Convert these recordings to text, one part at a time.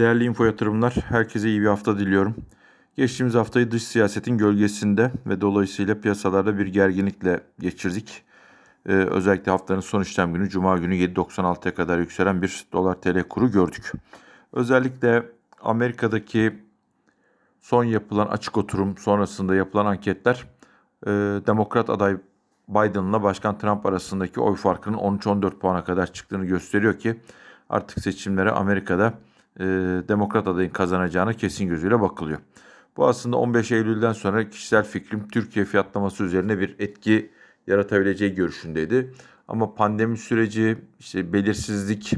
Değerli info yatırımlar, herkese iyi bir hafta diliyorum. Geçtiğimiz haftayı dış siyasetin gölgesinde ve dolayısıyla piyasalarda bir gerginlikle geçirdik. Ee, özellikle haftanın son işlem günü Cuma günü 7.96'ya kadar yükselen bir dolar TL kuru gördük. Özellikle Amerika'daki son yapılan açık oturum sonrasında yapılan anketler e, Demokrat aday Biden'la Başkan Trump arasındaki oy farkının 13-14 puana kadar çıktığını gösteriyor ki artık seçimlere Amerika'da e, Demokrat adayın kazanacağına kesin gözüyle bakılıyor. Bu aslında 15 Eylül'den sonra kişisel fikrim Türkiye fiyatlaması üzerine bir etki yaratabileceği görüşündeydi. Ama pandemi süreci, işte belirsizlik,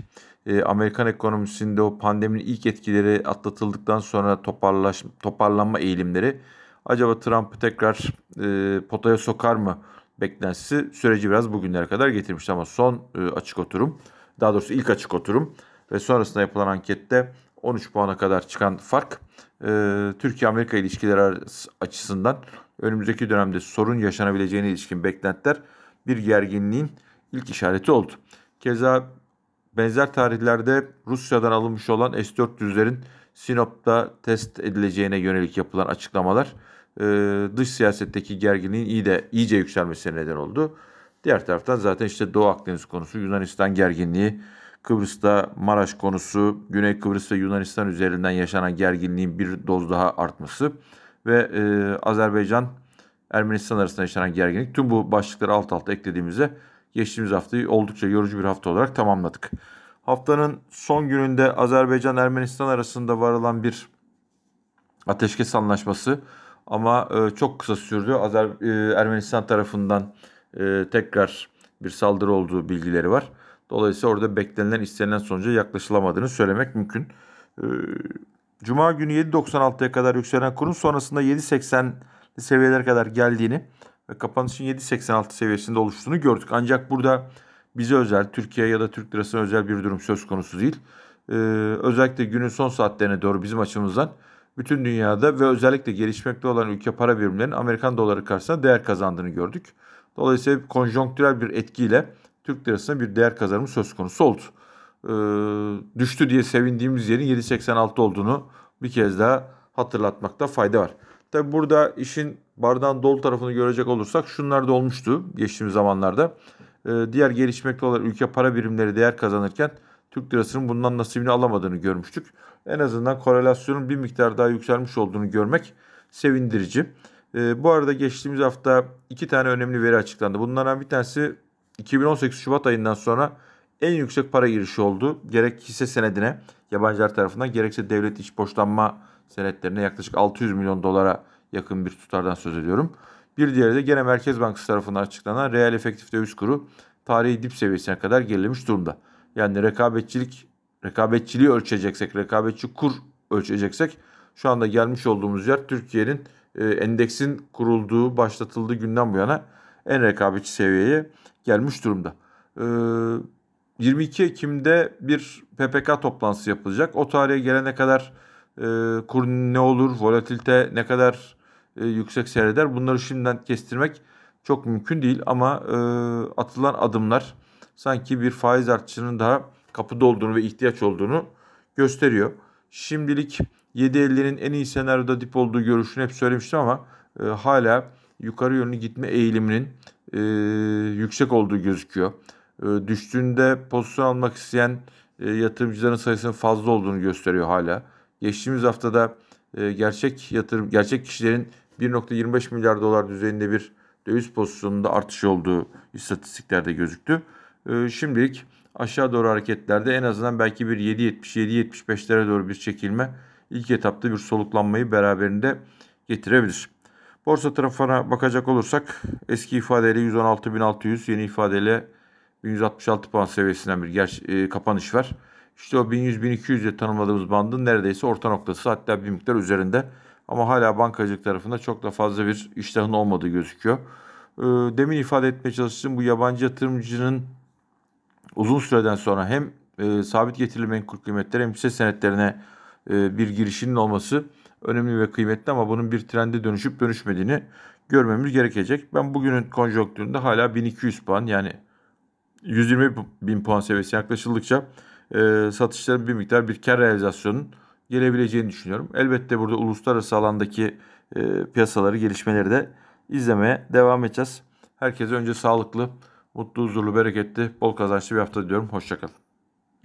e, Amerikan ekonomisinde o pandeminin ilk etkileri atlatıldıktan sonra toparlaş, toparlanma eğilimleri acaba Trump'ı tekrar e, potaya sokar mı beklentisi süreci biraz bugünlere kadar getirmişti ama son e, açık oturum, daha doğrusu ilk açık oturum ve sonrasında yapılan ankette 13 puana kadar çıkan fark e, Türkiye-Amerika ilişkileri açısından önümüzdeki dönemde sorun yaşanabileceğine ilişkin beklentiler bir gerginliğin ilk işareti oldu. Keza benzer tarihlerde Rusya'dan alınmış olan S-400'lerin Sinop'ta test edileceğine yönelik yapılan açıklamalar e, dış siyasetteki gerginliğin iyi de iyice yükselmesine neden oldu. Diğer taraftan zaten işte Doğu Akdeniz konusu, Yunanistan gerginliği, Kıbrıs'ta Maraş konusu, Güney Kıbrıs ve Yunanistan üzerinden yaşanan gerginliğin bir doz daha artması ve e, Azerbaycan Ermenistan arasında yaşanan gerginlik. Tüm bu başlıkları alt alta eklediğimizde geçtiğimiz haftayı oldukça yorucu bir hafta olarak tamamladık. Haftanın son gününde Azerbaycan-Ermenistan arasında varılan bir ateşkes anlaşması ama e, çok kısa sürdü. Azer e, Ermenistan tarafından e, tekrar bir saldırı olduğu bilgileri var. Dolayısıyla orada beklenilen istenilen sonuca yaklaşılamadığını söylemek mümkün. Ee, Cuma günü 7.96'ya kadar yükselen kurun sonrasında 7.80 seviyelere kadar geldiğini ve kapanışın 7.86 seviyesinde oluştuğunu gördük. Ancak burada bize özel, Türkiye ya da Türk lirasına özel bir durum söz konusu değil. Ee, özellikle günün son saatlerine doğru bizim açımızdan bütün dünyada ve özellikle gelişmekte olan ülke para birimlerinin Amerikan doları karşısında değer kazandığını gördük. Dolayısıyla konjonktürel bir etkiyle Türk lirasına bir değer kazanımı söz konusu oldu. Ee, düştü diye sevindiğimiz yerin 7.86 olduğunu bir kez daha hatırlatmakta fayda var. Tabi burada işin bardağın dolu tarafını görecek olursak şunlar da olmuştu geçtiğimiz zamanlarda. Ee, diğer gelişmekte olan ülke para birimleri değer kazanırken Türk lirasının bundan nasibini alamadığını görmüştük. En azından korelasyonun bir miktar daha yükselmiş olduğunu görmek sevindirici. Ee, bu arada geçtiğimiz hafta iki tane önemli veri açıklandı. Bunlardan bir tanesi 2018 Şubat ayından sonra en yüksek para girişi oldu. Gerek hisse senedine yabancılar tarafından gerekse devlet iç borçlanma senetlerine yaklaşık 600 milyon dolara yakın bir tutardan söz ediyorum. Bir diğeri de gene Merkez Bankası tarafından açıklanan reel efektif döviz kuru tarihi dip seviyesine kadar gerilemiş durumda. Yani rekabetçilik rekabetçiliği ölçeceksek, rekabetçi kur ölçeceksek şu anda gelmiş olduğumuz yer Türkiye'nin e, endeksin kurulduğu, başlatıldığı günden bu yana en rekabetçi seviyeye gelmiş durumda. E, 22 Ekim'de bir PPK toplantısı yapılacak. O tarihe gelene kadar e, kur ne olur, volatilite ne kadar e, yüksek seyreder bunları şimdiden kestirmek çok mümkün değil ama e, atılan adımlar sanki bir faiz artışının daha kapıda olduğunu ve ihtiyaç olduğunu gösteriyor. Şimdilik 7.50'nin en iyi senaryoda dip olduğu görüşünü hep söylemiştim ama e, hala yukarı yönlü gitme eğiliminin e, yüksek olduğu gözüküyor. E, düştüğünde pozisyon almak isteyen e, yatırımcıların sayısının fazla olduğunu gösteriyor hala. Geçtiğimiz haftada e, gerçek yatırım gerçek kişilerin 1.25 milyar dolar düzeyinde bir döviz pozisyonunda artış olduğu istatistiklerde gözüktü. E, şimdilik aşağı doğru hareketlerde en azından belki bir 7.70-7.75'lere doğru bir çekilme ilk etapta bir soluklanmayı beraberinde getirebilir. Borsa tarafına bakacak olursak eski ifadeyle 116.600, yeni ifadeyle 1166 puan seviyesinden bir ger- e, kapanış var. İşte o 1100-1200 diye tanımladığımız bandın neredeyse orta noktası hatta bir miktar üzerinde. Ama hala bankacılık tarafında çok da fazla bir iştahın olmadığı gözüküyor. E, demin ifade etmeye çalıştığım bu yabancı yatırımcının uzun süreden sonra hem e, sabit getirili menkul kıymetleri hem hisse senetlerine e, bir girişinin olması önemli ve kıymetli ama bunun bir trende dönüşüp dönüşmediğini görmemiz gerekecek. Ben bugünün konjonktüründe hala 1200 puan yani 120 bin puan seviyesi yaklaşıldıkça e, satışların bir miktar bir kar realizasyonun gelebileceğini düşünüyorum. Elbette burada uluslararası alandaki e, piyasaları, gelişmeleri de izlemeye devam edeceğiz. Herkese önce sağlıklı, mutlu, huzurlu, bereketli, bol kazançlı bir hafta diliyorum. Hoşçakalın.